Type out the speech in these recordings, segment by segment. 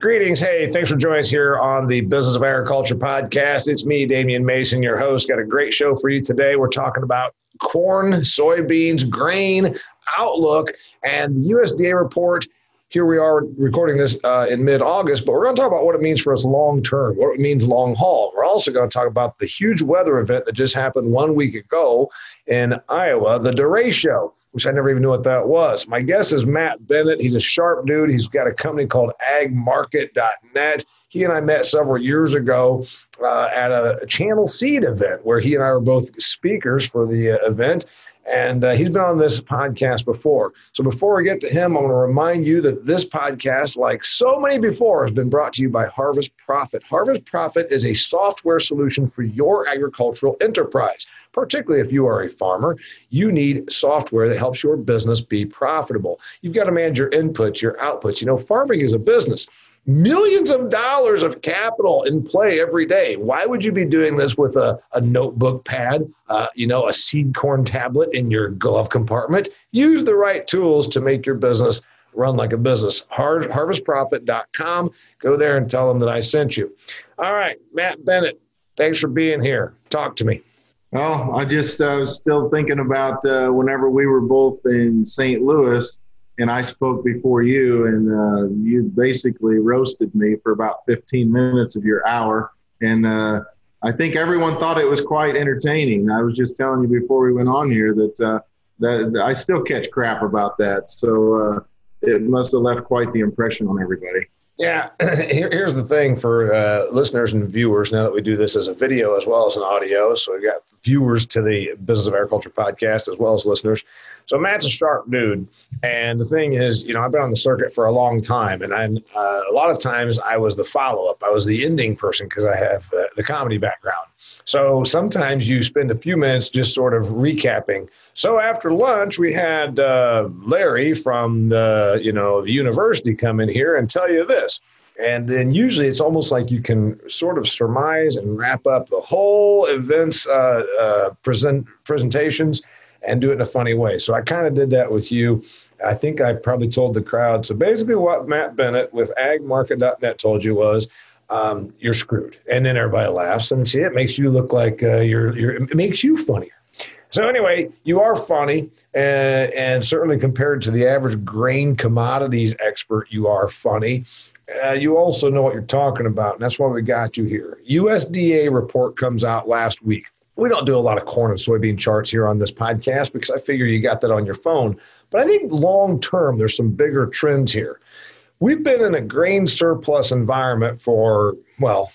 Greetings. Hey, thanks for joining us here on the Business of Agriculture podcast. It's me, Damian Mason, your host. Got a great show for you today. We're talking about corn, soybeans, grain, outlook, and the USDA report. Here we are recording this uh, in mid August, but we're going to talk about what it means for us long term, what it means long haul. We're also going to talk about the huge weather event that just happened one week ago in Iowa, the derecho which I never even knew what that was. My guest is Matt Bennett. He's a sharp dude. He's got a company called agmarket.net. He and I met several years ago uh, at a Channel Seed event where he and I were both speakers for the uh, event. And uh, he's been on this podcast before. So before we get to him, I want to remind you that this podcast, like so many before, has been brought to you by Harvest Profit. Harvest Profit is a software solution for your agricultural enterprise. Particularly if you are a farmer, you need software that helps your business be profitable. You've got to manage your inputs, your outputs. You know, farming is a business millions of dollars of capital in play every day. Why would you be doing this with a, a notebook pad, uh, you know, a seed corn tablet in your glove compartment? Use the right tools to make your business run like a business. Har- harvestprofit.com. Go there and tell them that I sent you. All right, Matt Bennett, thanks for being here. Talk to me. Well, I just uh, was still thinking about uh, whenever we were both in St. Louis and I spoke before you, and uh, you basically roasted me for about 15 minutes of your hour. And uh, I think everyone thought it was quite entertaining. I was just telling you before we went on here that uh, that I still catch crap about that. So uh, it must have left quite the impression on everybody. Yeah, Here, here's the thing for uh, listeners and viewers. Now that we do this as a video as well as an audio, so we've got viewers to the Business of Agriculture podcast as well as listeners. So Matt's a sharp dude, and the thing is, you know, I've been on the circuit for a long time, and I'm uh, a lot of times I was the follow up. I was the ending person because I have uh, the comedy background. So sometimes you spend a few minutes just sort of recapping. So after lunch, we had uh, Larry from the you know the university come in here and tell you this. And then usually it's almost like you can sort of surmise and wrap up the whole event's uh, uh, present presentations and do it in a funny way. So I kind of did that with you. I think I probably told the crowd. So basically, what Matt Bennett with agmarket.net told you was, um, you're screwed. And then everybody laughs and see it makes you look like uh, you're, you're, it makes you funnier. So anyway, you are funny, and, and certainly compared to the average grain commodities expert, you are funny. Uh, you also know what you're talking about, and that's why we got you here. USDA report comes out last week. We don't do a lot of corn and soybean charts here on this podcast because I figure you got that on your phone. But I think long term, there's some bigger trends here. We've been in a grain surplus environment for, well,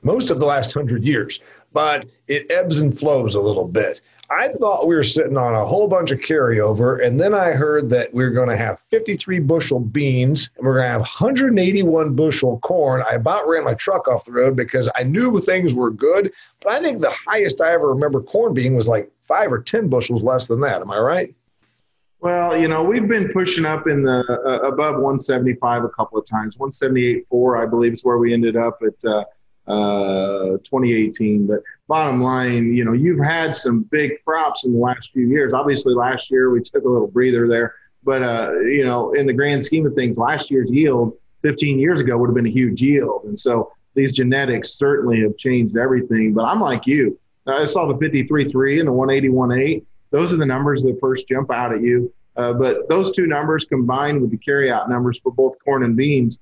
most of the last hundred years, but it ebbs and flows a little bit. I thought we were sitting on a whole bunch of carryover, and then I heard that we are going to have 53 bushel beans and we're going to have 181 bushel corn. I about ran my truck off the road because I knew things were good, but I think the highest I ever remember corn being was like five or 10 bushels less than that. Am I right? Well, you know, we've been pushing up in the uh, above 175 a couple of times. 178.4, I believe, is where we ended up at. Uh, uh, 2018. But bottom line, you know, you've had some big crops in the last few years. Obviously, last year we took a little breather there, but uh, you know, in the grand scheme of things, last year's yield 15 years ago would have been a huge yield, and so these genetics certainly have changed everything. But I'm like you. I saw the 53.3 and the 181.8. Those are the numbers that first jump out at you. Uh, but those two numbers combined with the carryout numbers for both corn and beans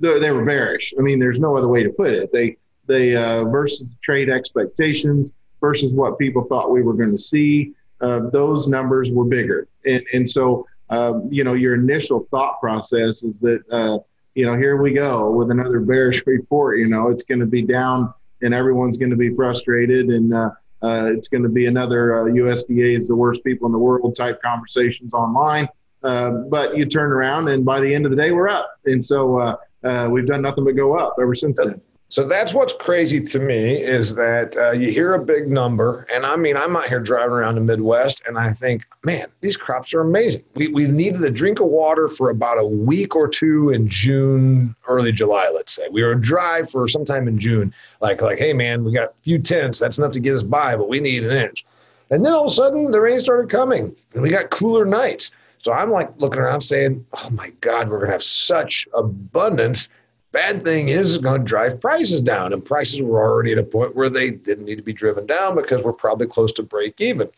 they were bearish. I mean, there's no other way to put it. They they uh, versus trade expectations versus what people thought we were going to see. Uh, those numbers were bigger, and and so um, you know your initial thought process is that uh, you know here we go with another bearish report. You know it's going to be down, and everyone's going to be frustrated, and uh, uh, it's going to be another USDA uh, is the worst people in the world type conversations online. Uh but you turn around, and by the end of the day, we're up, and so uh, we've done nothing but go up ever since then. So that's what's crazy to me is that uh, you hear a big number, and I mean, I'm out here driving around the Midwest, and I think, man, these crops are amazing. We we needed a drink of water for about a week or two in June, early July, let's say. We were dry for sometime in June, like like, hey man, we got a few tenths, that's enough to get us by, but we need an inch. And then all of a sudden, the rain started coming, and we got cooler nights. So I'm like looking around, saying, oh my God, we're gonna have such abundance Bad thing is, it's going to drive prices down, and prices were already at a point where they didn't need to be driven down because we're probably close to break even.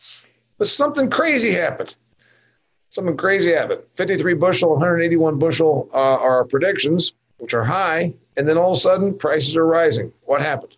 But something crazy happened. Something crazy happened. 53 bushel, 181 bushel uh, are our predictions, which are high, and then all of a sudden prices are rising. What happened?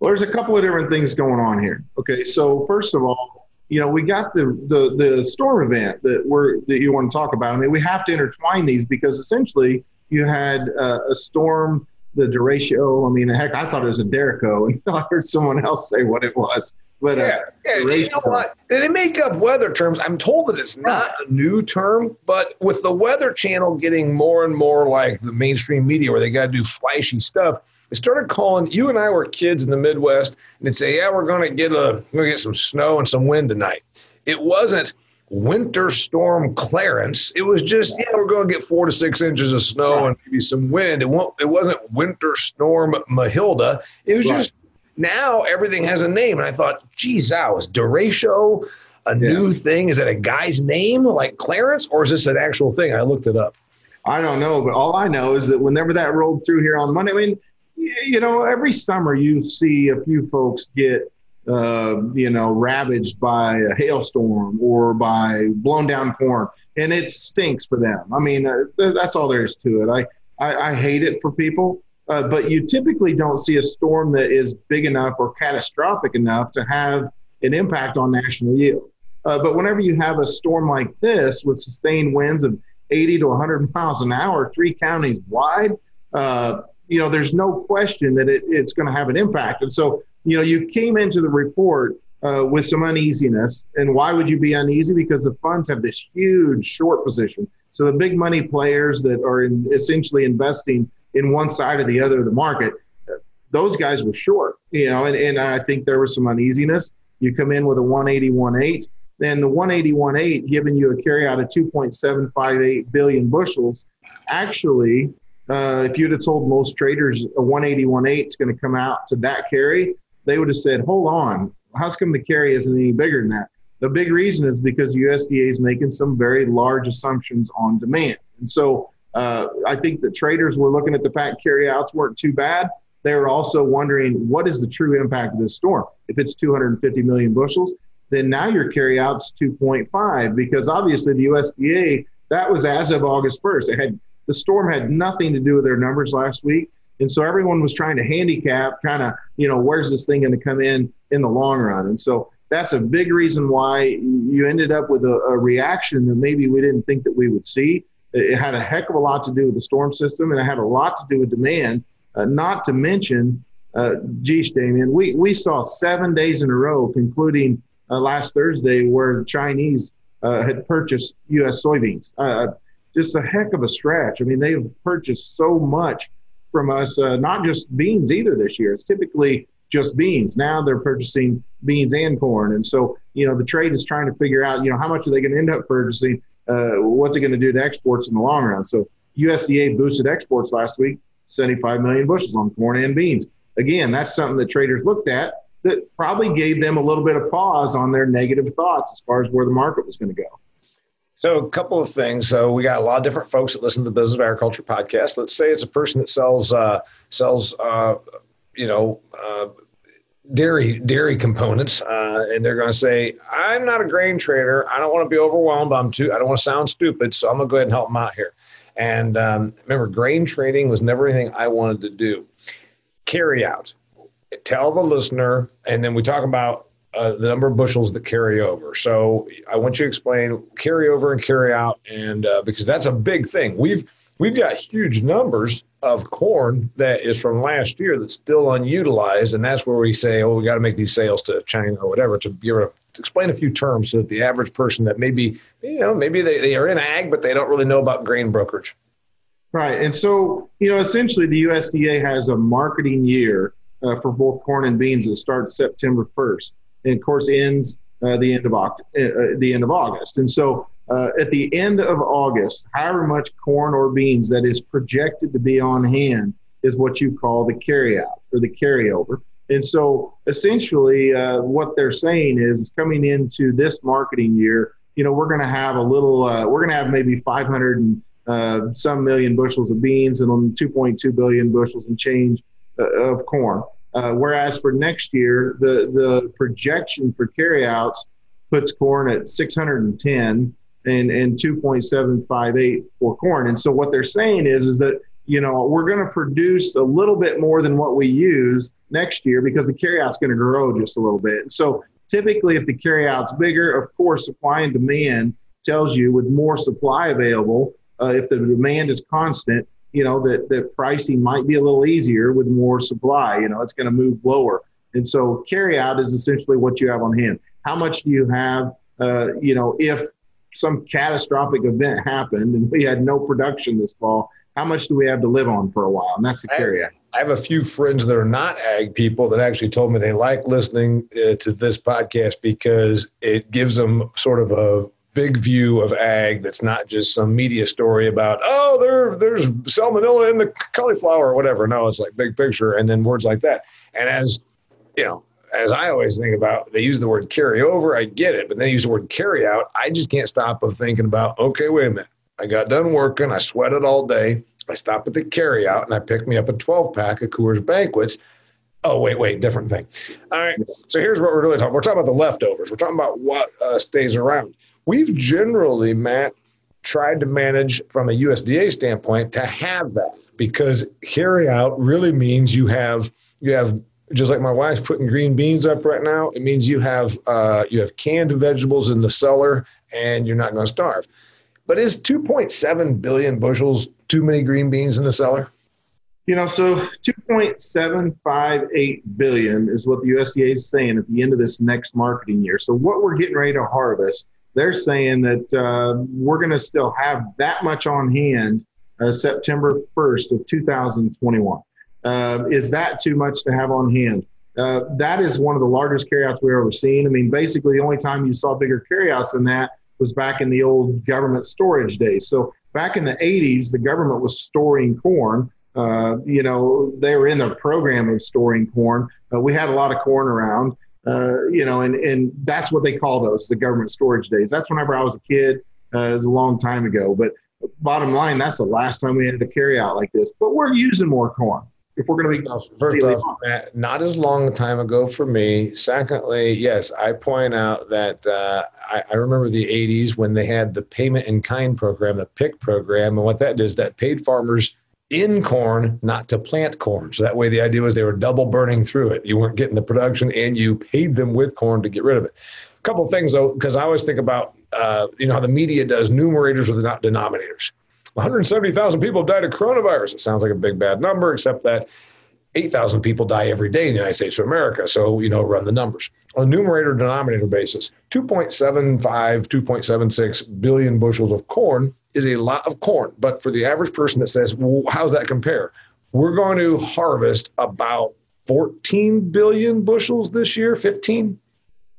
Well, there's a couple of different things going on here. Okay, so first of all, you know, we got the the the storm event that we're that you want to talk about. I mean, we have to intertwine these because essentially you had uh, a storm, the derecho. I mean, heck, I thought it was a Derico, and I heard someone else say what it was. But uh, yeah, yeah you know what? They make up weather terms. I'm told that it's not a new term, but with the Weather Channel getting more and more like the mainstream media, where they got to do flashy stuff, they started calling. You and I were kids in the Midwest, and they'd say, "Yeah, we're going to get a, we're to get some snow and some wind tonight." It wasn't Winter Storm Clarence. It was just, yeah, we're going to get four to six inches of snow right. and maybe some wind. It, won't, it wasn't Winter Storm Mahilda. It was right. just now everything has a name. And I thought, geez, that was Derecho a yeah. new thing? Is that a guy's name like Clarence or is this an actual thing? I looked it up. I don't know, but all I know is that whenever that rolled through here on Monday, I mean, you know, every summer you see a few folks get uh, you know, ravaged by a hailstorm or by blown down corn, and it stinks for them. I mean, uh, that's all there is to it. I, I, I hate it for people, uh, but you typically don't see a storm that is big enough or catastrophic enough to have an impact on national yield. Uh, but whenever you have a storm like this with sustained winds of 80 to 100 miles an hour, three counties wide, uh, you know, there's no question that it, it's going to have an impact. And so you know, you came into the report uh, with some uneasiness. And why would you be uneasy? Because the funds have this huge short position. So the big money players that are in essentially investing in one side or the other of the market, those guys were short, you know, and, and I think there was some uneasiness. You come in with a 181.8, then the 181.8 giving you a carryout of 2.758 billion bushels. Actually, uh, if you'd have told most traders a 181.8 is going to come out to that carry, they would have said, hold on, how's come the carry isn't any bigger than that? The big reason is because USDA is making some very large assumptions on demand. And so uh, I think the traders were looking at the fact carryouts weren't too bad. They were also wondering what is the true impact of this storm? If it's 250 million bushels, then now your carryout's 2.5 because obviously the USDA that was as of August 1st. It had the storm had nothing to do with their numbers last week. And so everyone was trying to handicap kind of, you know, where's this thing going to come in in the long run? And so that's a big reason why you ended up with a, a, reaction that maybe we didn't think that we would see. It had a heck of a lot to do with the storm system, and it had a lot to do with demand. Uh, not to mention, uh, geez, Damian, we, we saw seven days in a row, concluding uh, last Thursday, where the Chinese uh, had purchased U.S. soybeans. Just a heck of a stretch. I mean, they've purchased so much from us, uh, not just beans either this year. It's typically just beans. Now they're purchasing beans and corn. And so, you know, the trade is trying to figure out, you know, how much are they going to end up purchasing? Uh, what's it going to do to exports in the long run? So USDA boosted exports last week, 75 million bushels on corn and beans. Again, that's something that traders looked at that probably gave them a little bit of pause on their negative thoughts as far as where the market was going to go. So, a couple of things. So, we got a lot of different folks that listen to the Business of Agriculture podcast. Let's say it's a person that sells uh, sells uh, you know uh, dairy dairy components, uh, and they're going to say, "I'm not a grain trader. I don't want to be overwhelmed. I'm too. I don't want to sound stupid. So, I'm going to go ahead and help them out here." And um, remember, grain trading was never anything I wanted to do. Carry out. Tell the listener, and then we talk about uh, the number of bushels that carry over. So I want you to explain carry over and carry out, and uh, because that's a big thing. We've we've got huge numbers of corn that is from last year that's still unutilized, and that's where we say, oh, we got to make these sales to China or whatever to be able to explain a few terms so that the average person that maybe you know maybe they, they are in ag but they don't really know about grain brokerage. Right. And so, you know, essentially the USDA has a marketing year uh, for both corn and beans that starts September 1st and of course ends uh, the end of uh, the end of August. And so uh, at the end of August, however much corn or beans that is projected to be on hand is what you call the carryout or the carryover. And so essentially uh, what they're saying is coming into this marketing year, you know, we're going to have a little, uh, we're going to have maybe 500 and uh, some million bushels of beans and 2.2 billion bushels and change uh, of corn. Uh, whereas for next year, the, the projection for carryouts puts corn at 610 and, and 2.758 for corn. And so what they're saying is, is that, you know, we're going to produce a little bit more than what we use next year because the carryout's going to grow just a little bit. And so typically if the carryout's bigger, of course, supply and demand tells you with more supply available, uh, if the demand is constant, you know that that pricing might be a little easier with more supply. You know, it's going to move lower, and so carry out is essentially what you have on hand. How much do you have? Uh, you know, if some catastrophic event happened and we had no production this fall, how much do we have to live on for a while? And that's the carry out. I have a few friends that are not ag people that actually told me they like listening uh, to this podcast because it gives them sort of a big view of ag that's not just some media story about oh there there's salmonella in the cauliflower or whatever no it's like big picture and then words like that and as you know as i always think about they use the word carry over i get it but they use the word carry out i just can't stop of thinking about okay wait a minute i got done working i sweated all day i stopped at the carry out and i picked me up a 12 pack of coors banquets Oh, wait, wait, different thing. All right. So here's what we're really talking. We're talking about the leftovers. We're talking about what uh, stays around. We've generally, Matt, tried to manage from a USDA standpoint to have that because carry out really means you have you have just like my wife's putting green beans up right now. It means you have uh, you have canned vegetables in the cellar and you're not going to starve. But is 2.7 billion bushels too many green beans in the cellar? You know, so 2.758 billion is what the USDA is saying at the end of this next marketing year. So what we're getting ready to harvest they're saying that uh, we're going to still have that much on hand uh, September 1st of 2021. Uh, is that too much to have on hand? Uh, that is one of the largest carryouts we've ever seen. I mean, basically, the only time you saw bigger carryouts than that was back in the old government storage days. So back in the 80s, the government was storing corn. Uh, you know, they were in the program of storing corn. Uh, we had a lot of corn around. Uh, you know, and, and that's what they call those, the government storage days. That's whenever I was a kid. Uh, it was a long time ago. But bottom line, that's the last time we had to carry out like this. But we're using more corn. If we're going to be first off, Matt, not as long a time ago for me. Secondly, yes, I point out that uh, I, I, remember the '80s when they had the payment in kind program, the PIK program, and what that is that paid farmers in corn, not to plant corn. So that way, the idea was they were double burning through it. You weren't getting the production, and you paid them with corn to get rid of it. A couple of things though, because I always think about uh, you know how the media does numerators with not denominators. 170,000 people died of coronavirus. It sounds like a big bad number, except that 8,000 people die every day in the United States of America. So, you know, run the numbers. On a numerator denominator basis, 2.75, 2.76 billion bushels of corn is a lot of corn. But for the average person that says, well, how's that compare? We're going to harvest about 14 billion bushels this year, 15?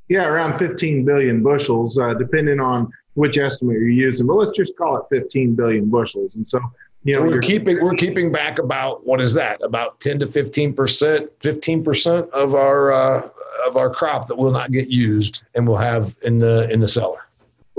Yeah, around 15 billion bushels, uh, depending on which estimate you're using. But let's just call it 15 billion bushels. And so, you know, we're keeping we're keeping back about what is that? About 10 to 15 percent, 15 percent of our uh, of our crop that will not get used and we'll have in the in the cellar.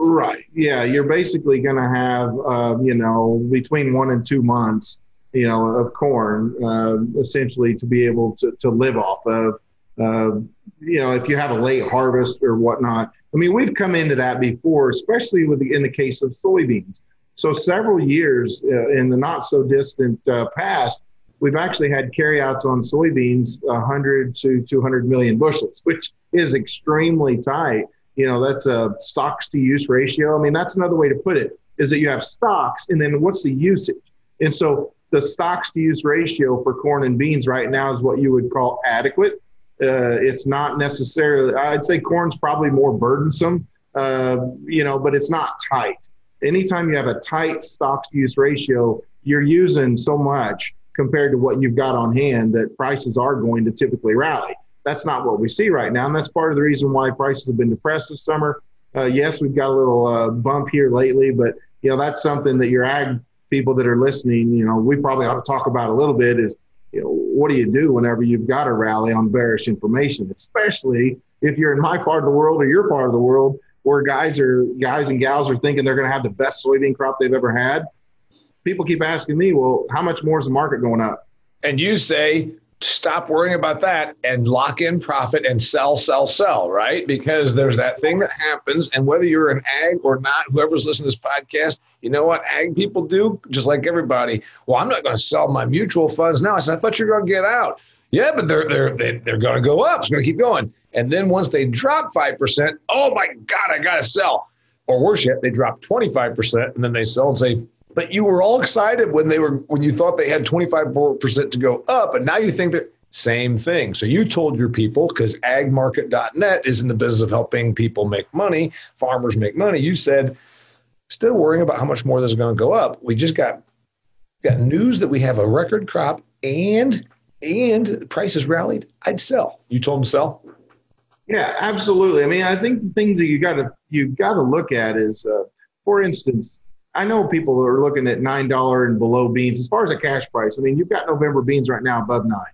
Right. Yeah. You're basically going to have, uh, you know, between one and two months, you know, of corn, uh, essentially to be able to, to live off of. Uh, you know, if you have a late harvest or whatnot. I mean, we've come into that before, especially with the, in the case of soybeans. So several years uh, in the not so distant uh, past, we've actually had carryouts on soybeans 100 to 200 million bushels, which is extremely tight. You know that's a stocks to use ratio. I mean that's another way to put it is that you have stocks and then what's the usage? And so the stocks to use ratio for corn and beans right now is what you would call adequate. Uh, it's not necessarily i'd say corn's probably more burdensome uh, you know but it's not tight anytime you have a tight stocks to use ratio you're using so much compared to what you've got on hand that prices are going to typically rally. That's not what we see right now, and that's part of the reason why prices have been depressed this summer. Uh, yes, we've got a little uh, bump here lately, but you know that's something that your ag people that are listening, you know, we probably ought to talk about a little bit. Is you know, what do you do whenever you've got a rally on bearish information, especially if you're in my part of the world or your part of the world where guys are guys and gals are thinking they're going to have the best soybean crop they've ever had. People keep asking me, well, how much more is the market going up? And you say, stop worrying about that and lock in profit and sell, sell, sell, right? Because there's that thing that happens. And whether you're an ag or not, whoever's listening to this podcast, you know what ag people do? Just like everybody. Well, I'm not going to sell my mutual funds now. I said, I thought you were going to get out. Yeah, but they're they're they're going to go up. It's going to keep going. And then once they drop five percent, oh my God, I got to sell. Or worse yet, they drop twenty five percent, and then they sell and say, but you were all excited when they were when you thought they had 25% to go up, and now you think that same thing. So you told your people because agmarket.net is in the business of helping people make money, farmers make money. You said, still worrying about how much more this is going to go up. We just got got news that we have a record crop and and prices rallied. I'd sell. You told them to sell. Yeah, absolutely. I mean, I think the things that you got to you got to look at is, uh, for instance, I know people are looking at nine dollar and below beans as far as a cash price. I mean, you've got November beans right now above nine,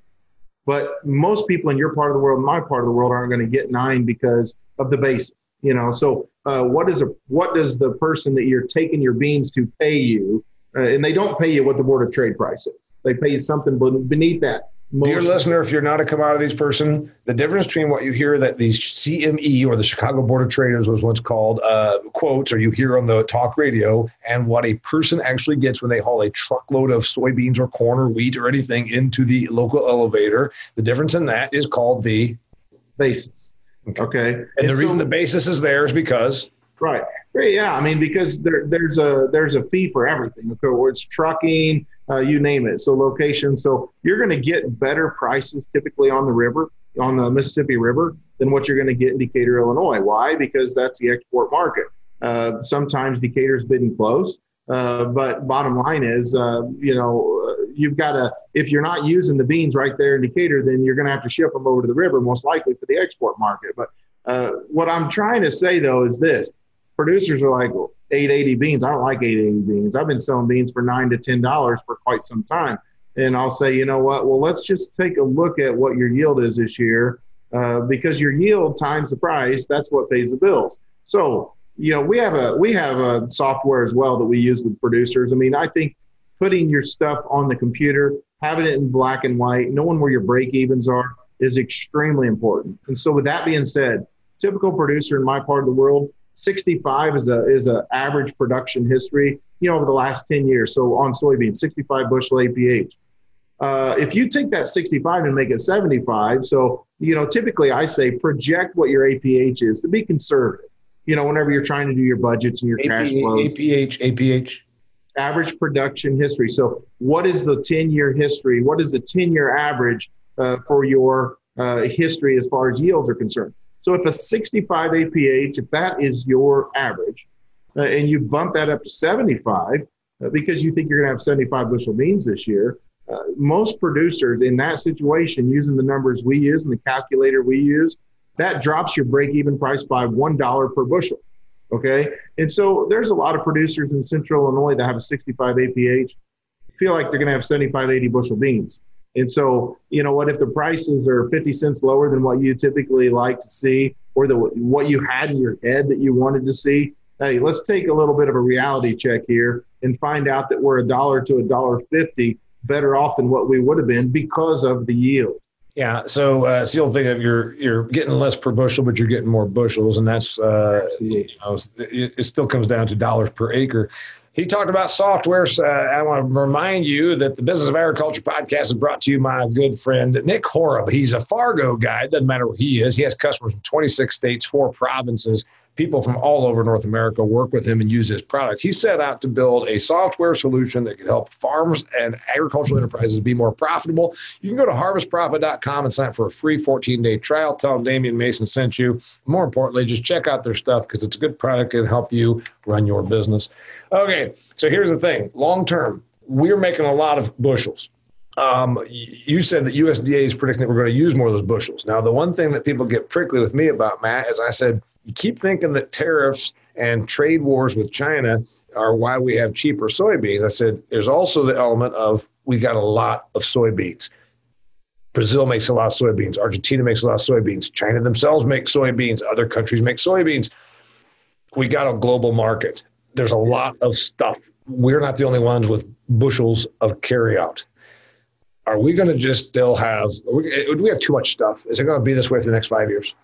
but most people in your part of the world, my part of the world, aren't going to get nine because of the basis. You know, so uh, what is a what does the person that you're taking your beans to pay you? Uh, and they don't pay you what the board of trade price is. They pay you something beneath that. Most Dear listener, if you're not a commodities person, the difference between what you hear that the CME or the Chicago Board of Traders was once called uh, quotes, or you hear on the talk radio, and what a person actually gets when they haul a truckload of soybeans or corn or wheat or anything into the local elevator, the difference in that is called the basis. Okay. okay. And, and, the so, reason the basis is there is because right. Yeah, I mean because there, there's a there's a fee for everything. Okay, where it's trucking, uh, you name it. So location. So you're going to get better prices typically on the river, on the Mississippi River, than what you're going to get in Decatur, Illinois. Why? Because that's the export market. Uh, sometimes Decatur's bidding close. Uh, but bottom line is, uh, you know, uh, you've got to, if you're not using the beans right there in Decatur, then you're going to have to ship them over to the river, most likely for the export market. But uh, what I'm trying to say, though, is this producers are like, 880 beans. I don't like 880 beans. I've been selling beans for nine to ten dollars for quite some time. And I'll say, you know what? Well, let's just take a look at what your yield is this year, uh, because your yield times the price. That's what pays the bills. So, you know, we have a we have a software as well that we use with producers. I mean, I think putting your stuff on the computer, having it in black and white, knowing where your break evens are is extremely important. And so, with that being said, typical producer in my part of the world 65 is a is a average production history, you know, over the last 10 years. So on soybeans, 65 bushel APH. Uh, if you take that 65 and make it 75, so you know, typically I say project what your APH is to be conservative. You know, whenever you're trying to do your budgets and your cash flows. APH, APH. Average production history. So, what is the 10 year history? What is the 10 year average uh, for your uh, history as far as yields are concerned? So if a 65 APH, if that is your average, uh, and you bump that up to 75 uh, because you think you're going to have 75 bushel beans this year, uh, most producers in that situation, using the numbers we use and the calculator we use, that drops your break even price by $1 per bushel. Okay. And so there's a lot of producers in central Illinois that have a 65 APH, feel like they're going to have 75, 80 bushel beans. And so, you know what, if the prices are 50 cents lower than what you typically like to see or the what you had in your head that you wanted to see, hey, let's take a little bit of a reality check here and find out that we're a dollar to a dollar 50 better off than what we would have been because of the yield. Yeah, so uh, it's the old thing of you're you're getting less per bushel, but you're getting more bushels, and that's uh, you know, it, it, still comes down to dollars per acre. He talked about software. So uh, I want to remind you that the Business of Agriculture podcast is brought to you by my good friend Nick Horob. He's a Fargo guy. It doesn't matter where he is. He has customers in 26 states, four provinces people from all over North America work with him and use his products. He set out to build a software solution that could help farms and agricultural enterprises be more profitable. You can go to harvestprofit.com and sign up for a free 14 day trial. Tell them Damian Mason sent you. More importantly, just check out their stuff because it's a good product and help you run your business. Okay, so here's the thing long term we're making a lot of bushels. Um, you said that USDA is predicting that we're going to use more of those bushels. Now, the one thing that people get prickly with me about, Matt, is I said, you keep thinking that tariffs and trade wars with China are why we have cheaper soybeans. I said, there's also the element of we got a lot of soybeans. Brazil makes a lot of soybeans. Argentina makes a lot of soybeans. China themselves make soybeans. Other countries make soybeans. We got a global market. There's a lot of stuff. We're not the only ones with bushels of carryout. Are we going to just still have? Do we have too much stuff? Is it going to be this way for the next five years?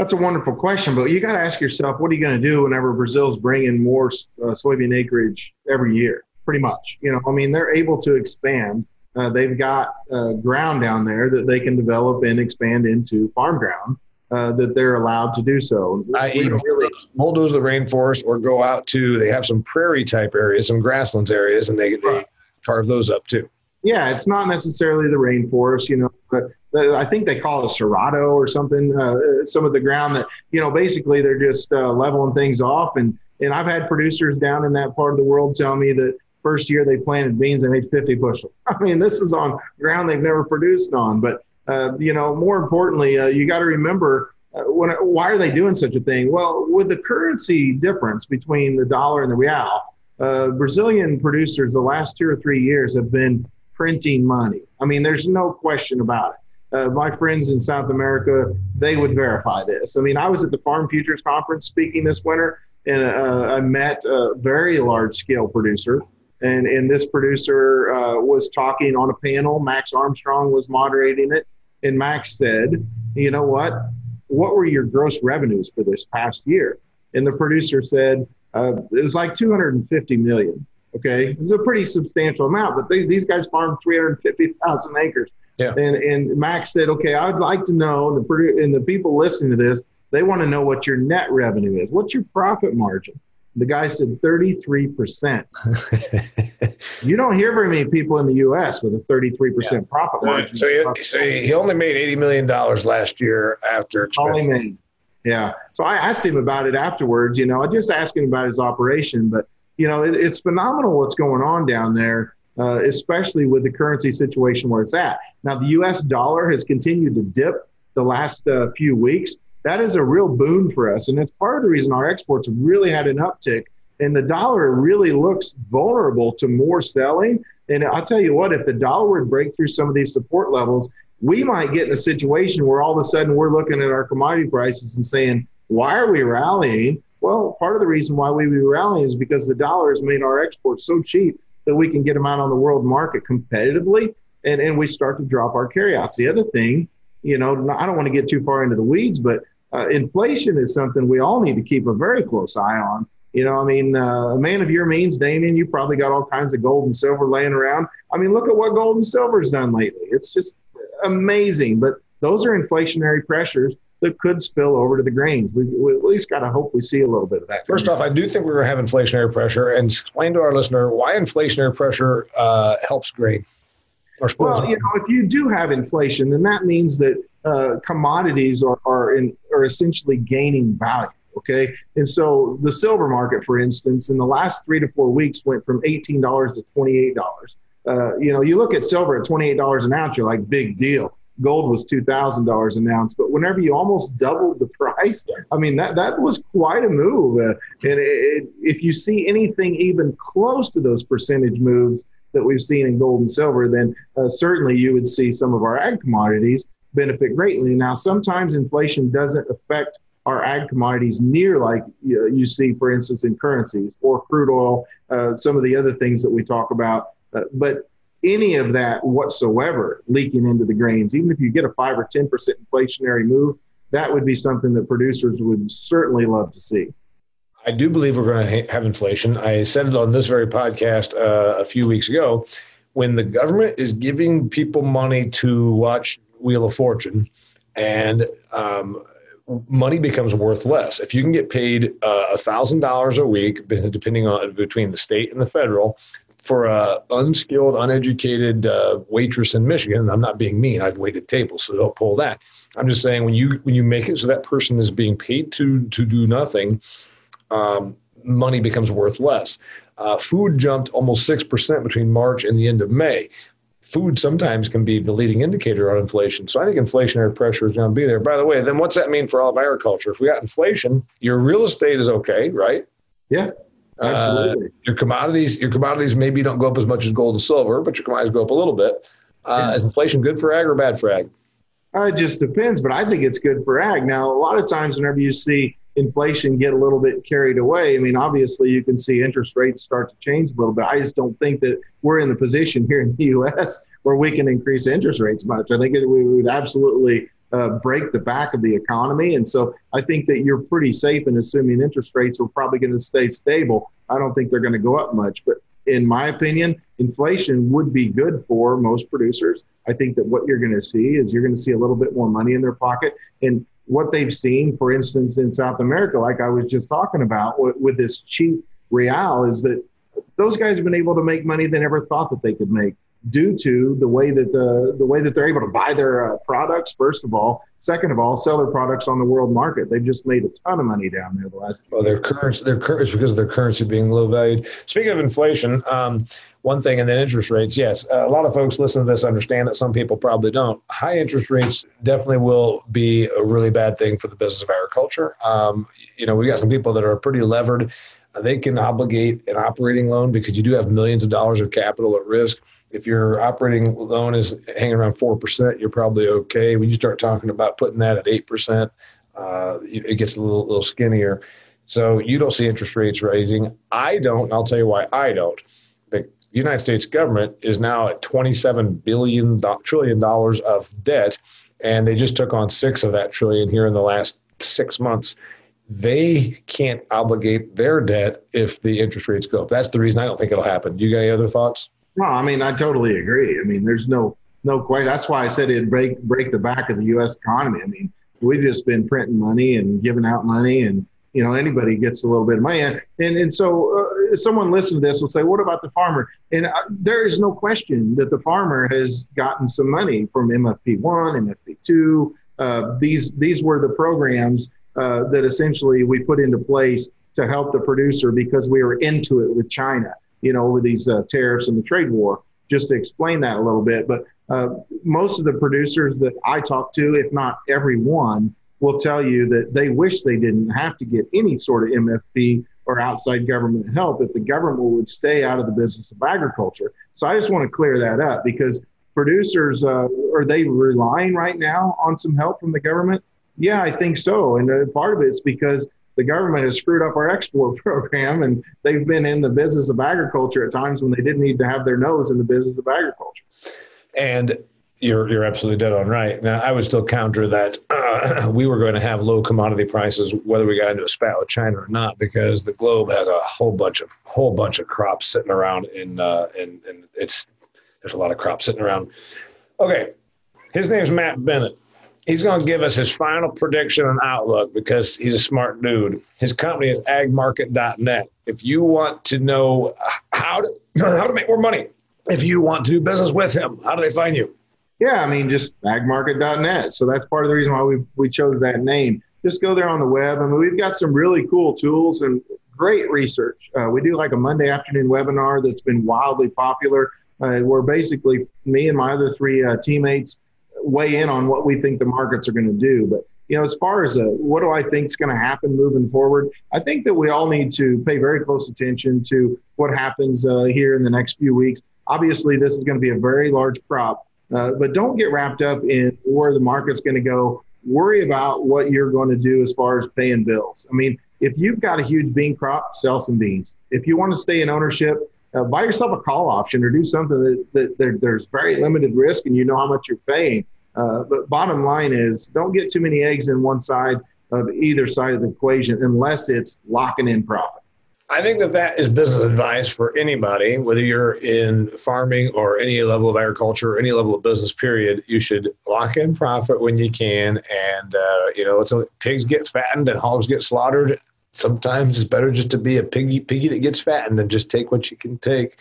That's a wonderful question, but you got to ask yourself, what are you going to do whenever Brazil's bringing more uh, soybean acreage every year? Pretty much, you know. I mean, they're able to expand uh, they've got uh, ground down there that they can develop and expand into farm ground uh, that they're allowed to do so. I even really bulldoze the rainforest or go out to, they have some prairie type areas, some grasslands areas, and they, they carve those up too. Yeah, it's not necessarily the rainforest, you know, but I think they call it Cerrado or something. Uh, some of the ground that, you know, basically they're just uh, leveling things off. And, and I've had producers down in that part of the world tell me that First year they planted beans, they made 50 bushels. I mean, this is on ground they've never produced on. But, uh, you know, more importantly, uh, you got to remember uh, when, why are they doing such a thing? Well, with the currency difference between the dollar and the real, uh, Brazilian producers the last two or three years have been printing money. I mean, there's no question about it. Uh, my friends in South America, they would verify this. I mean, I was at the Farm Futures Conference speaking this winter, and uh, I met a very large scale producer and and this producer uh, was talking on a panel. Max Armstrong was moderating it, and Max said, "You know what? What were your gross revenues for this past year?" And the producer said uh, it was like 250 million. Okay, it was a pretty substantial amount, but they, these guys farmed 350,000 acres. Yeah. And and Max said, "Okay, I would like to know the and the people listening to this, they want to know what your net revenue is. What's your profit margin?" The guy said 33%. you don't hear very many people in the U.S. with a 33% yeah. profit margin. So, he, so he only made $80 million last year after expenses. Only made. Yeah. So I asked him about it afterwards. You know, I just asked him about his operation, but, you know, it, it's phenomenal what's going on down there. Uh, especially with the currency situation where it's at. Now, the U.S. dollar has continued to dip the last uh, few weeks, that is a real boon for us. And it's part of the reason our exports really had an uptick. And the dollar really looks vulnerable to more selling. And I'll tell you what, if the dollar would break through some of these support levels, we might get in a situation where all of a sudden we're looking at our commodity prices and saying, why are we rallying? Well, part of the reason why we were rallying is because the dollar has made our exports so cheap that we can get them out on the world market competitively and, and we start to drop our carryouts. The other thing, you know, I don't want to get too far into the weeds, but uh, inflation is something we all need to keep a very close eye on. You know, I mean, uh, a man of your means, Damian, you probably got all kinds of gold and silver laying around. I mean, look at what gold and silver has done lately. It's just amazing. But those are inflationary pressures that could spill over to the grains. We, we at least got to hope we see a little bit of that. First off, I do think we're going to have inflationary pressure, and explain to our listener why inflationary pressure uh, helps grain. Well, you know, if you do have inflation, then that means that uh, commodities are are, in, are essentially gaining value. Okay, and so the silver market, for instance, in the last three to four weeks went from eighteen dollars to twenty eight dollars. Uh, you know, you look at silver at twenty eight dollars an ounce, you're like, big deal. Gold was two thousand dollars an ounce, but whenever you almost doubled the price, I mean that that was quite a move. Uh, and it, it, if you see anything even close to those percentage moves that we've seen in gold and silver, then uh, certainly you would see some of our ag commodities benefit greatly. Now, sometimes inflation doesn't affect our ag commodities near like you, you see, for instance, in currencies or crude oil, uh, some of the other things that we talk about. Uh, but any of that whatsoever leaking into the grains, even if you get a five or 10% inflationary move, that would be something that producers would certainly love to see. I do believe we're going to have inflation. I said it on this very podcast uh, a few weeks ago. When the government is giving people money to watch Wheel of Fortune, and um, money becomes worth less. If you can get paid uh, a thousand dollars a week, depending on between the state and the federal, for a unskilled, uneducated uh, waitress in Michigan, I'm not being mean. I've waited tables, so don't pull that. I'm just saying when you when you make it so that person is being paid to to do nothing, um, money becomes worth less. Uh, food jumped almost 6% between March and the end of May. Food sometimes can be the leading indicator on inflation. So I think inflationary pressure is going to be there. By the way, then what's that mean for all of agriculture? If we got inflation, your real estate is okay, right? Yeah. Absolutely. Uh, your commodities, your commodities maybe don't go up as much as gold and silver, but your commodities go up a little bit. Uh, yeah. Is inflation good for ag or bad for ag? Uh, it just depends, but I think it's good for ag. Now, a lot of times, whenever you see inflation get a little bit carried away, I mean, obviously, you can see interest rates start to change a little bit. I just don't think that we're in the position here in the U.S. where we can increase interest rates much. I think it, we would absolutely uh, break the back of the economy. And so I think that you're pretty safe in assuming interest rates are probably going to stay stable. I don't think they're going to go up much. But in my opinion, inflation would be good for most producers. I think that what you're going to see is you're going to see a little bit more money in their pocket. And what they've seen, for instance, in South America, like I was just talking about with, with this cheap real, is that those guys have been able to make money they never thought that they could make due to the way that the the way that they're able to buy their uh, products first of all. Second of all sell their products on the world market. They've just made a ton of money down there the last well their currency their currency because of their currency being low valued. Speaking of inflation um, one thing and then interest rates. Yes a lot of folks listen to this understand that some people probably don't. High interest rates definitely will be a really bad thing for the business of agriculture. Um, you know we got some people that are pretty levered. They can obligate an operating loan because you do have millions of dollars of capital at risk if your operating loan is hanging around 4%, you're probably okay. When you start talking about putting that at 8%, uh, it gets a little, little skinnier. So you don't see interest rates rising. I don't, and I'll tell you why I don't. The United States government is now at 27 billion trillion dollars of debt, and they just took on six of that trillion here in the last six months. They can't obligate their debt if the interest rates go up. That's the reason I don't think it'll happen. Do you got any other thoughts? No, I mean I totally agree. I mean, there's no no question. That's why I said it'd break break the back of the U.S. economy. I mean, we've just been printing money and giving out money, and you know anybody gets a little bit of money, and and, and so uh, someone listening to this will say, "What about the farmer?" And uh, there is no question that the farmer has gotten some money from MFP one, MFP two. Uh, these these were the programs uh, that essentially we put into place to help the producer because we were into it with China you know, with these uh, tariffs and the trade war, just to explain that a little bit. But uh, most of the producers that I talk to, if not every one, will tell you that they wish they didn't have to get any sort of MFP or outside government help if the government would stay out of the business of agriculture. So I just want to clear that up because producers uh, are they relying right now on some help from the government? Yeah, I think so. And uh, part of it's because the government has screwed up our export program and they've been in the business of agriculture at times when they didn't need to have their nose in the business of agriculture. And you're you're absolutely dead on right. Now, I would still counter that uh, we were going to have low commodity prices whether we got into a spat with China or not, because the globe has a whole bunch of whole bunch of crops sitting around, in uh, and and it's there's a lot of crops sitting around. Okay, his name's Matt Bennett he's going to give us his final prediction and outlook because he's a smart dude. His company is agmarket.net. If you want to know how to how to make more money, if you want to do business with him, how do they find you? Yeah, I mean just agmarket.net. So that's part of the reason why we we chose that name. Just go there on the web. I mean, we've got some really cool tools and great research. Uh, we do like a Monday afternoon webinar that's been wildly popular. Uh, where basically me and my other three uh, teammates weigh in on what we think the markets are going to do. But you know, as far as a, uh, what do I think is going to happen moving forward, I think that we all need to pay very close attention to what happens uh, here in the next few weeks. Obviously, this is going to be a very large crop, uh, but don't get wrapped up in where the market's going to go. Worry about what you're going to do as far as paying bills. I mean, if you've got a huge bean crop, sell some beans. If you want to stay in ownership, uh, buy yourself a call option or do something that, that there, there's very limited risk and you know how much you're paying. Uh, but bottom line is don't get too many eggs in one side of either side of the equation unless it's locking in profit. I think that that is business advice for anybody, whether you're in farming or any level of agriculture, or any level of business. Period. You should lock in profit when you can, and uh, you know, it's a, pigs get fattened and hogs get slaughtered sometimes it's better just to be a piggy piggy that gets fattened and just take what you can take.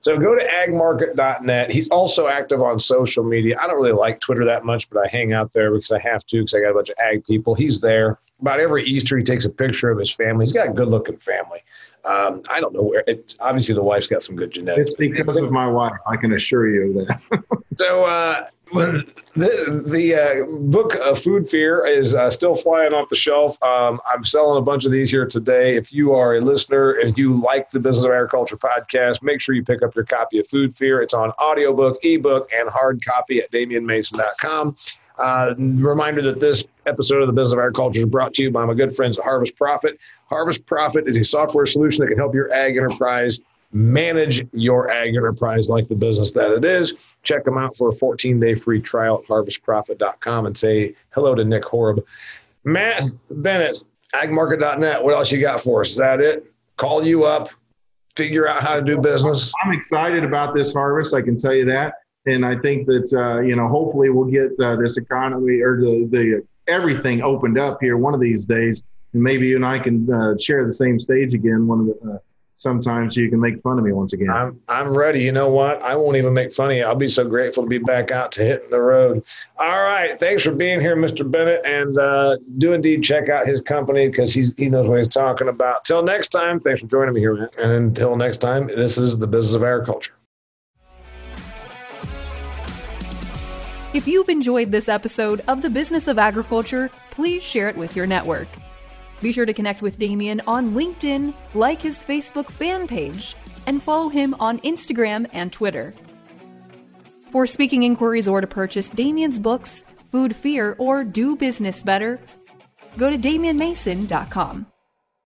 So go to agmarket.net. He's also active on social media. I don't really like Twitter that much, but I hang out there because I have to because I got a bunch of ag people. He's there. About every Easter, he takes a picture of his family. He's got a good looking family. Um, I don't know where. It, obviously, the wife's got some good genetics. It's because of my wife. I can assure you that. so uh, the the uh, book of Food Fear is uh, still flying off the shelf. Um, I'm selling a bunch of these here today. If you are a listener and you like the Business of Agriculture podcast, make sure you pick up your copy of Food Fear. It's on audiobook, ebook, and hard copy at DamianMason.com. Uh, reminder that this episode of the Business of Agriculture is brought to you by my good friends at Harvest Profit. Harvest Profit is a software solution that can help your ag enterprise manage your ag enterprise like the business that it is. Check them out for a 14 day free trial at harvestprofit.com and say hello to Nick Horob. Matt Bennett, agmarket.net. What else you got for us? Is that it? Call you up, figure out how to do business. I'm excited about this harvest. I can tell you that and I think that uh, you know hopefully we'll get uh, this economy or the, the everything opened up here one of these days, and maybe you and I can uh, share the same stage again. One of the uh, sometimes you can make fun of me once again. I'm I'm ready. You know what? I won't even make fun of you. I'll be so grateful to be back out to hitting the road. All right, thanks for being here, Mr. Bennett, and uh, do indeed check out his company because he's he knows what he's talking about. Till next time, thanks for joining me here, and until next time, this is the business of agriculture. If you've enjoyed this episode of The Business of Agriculture, please share it with your network. Be sure to connect with Damian on LinkedIn, like his Facebook fan page, and follow him on Instagram and Twitter. For speaking inquiries or to purchase Damian's books, Food Fear, or Do Business Better, go to DamianMason.com.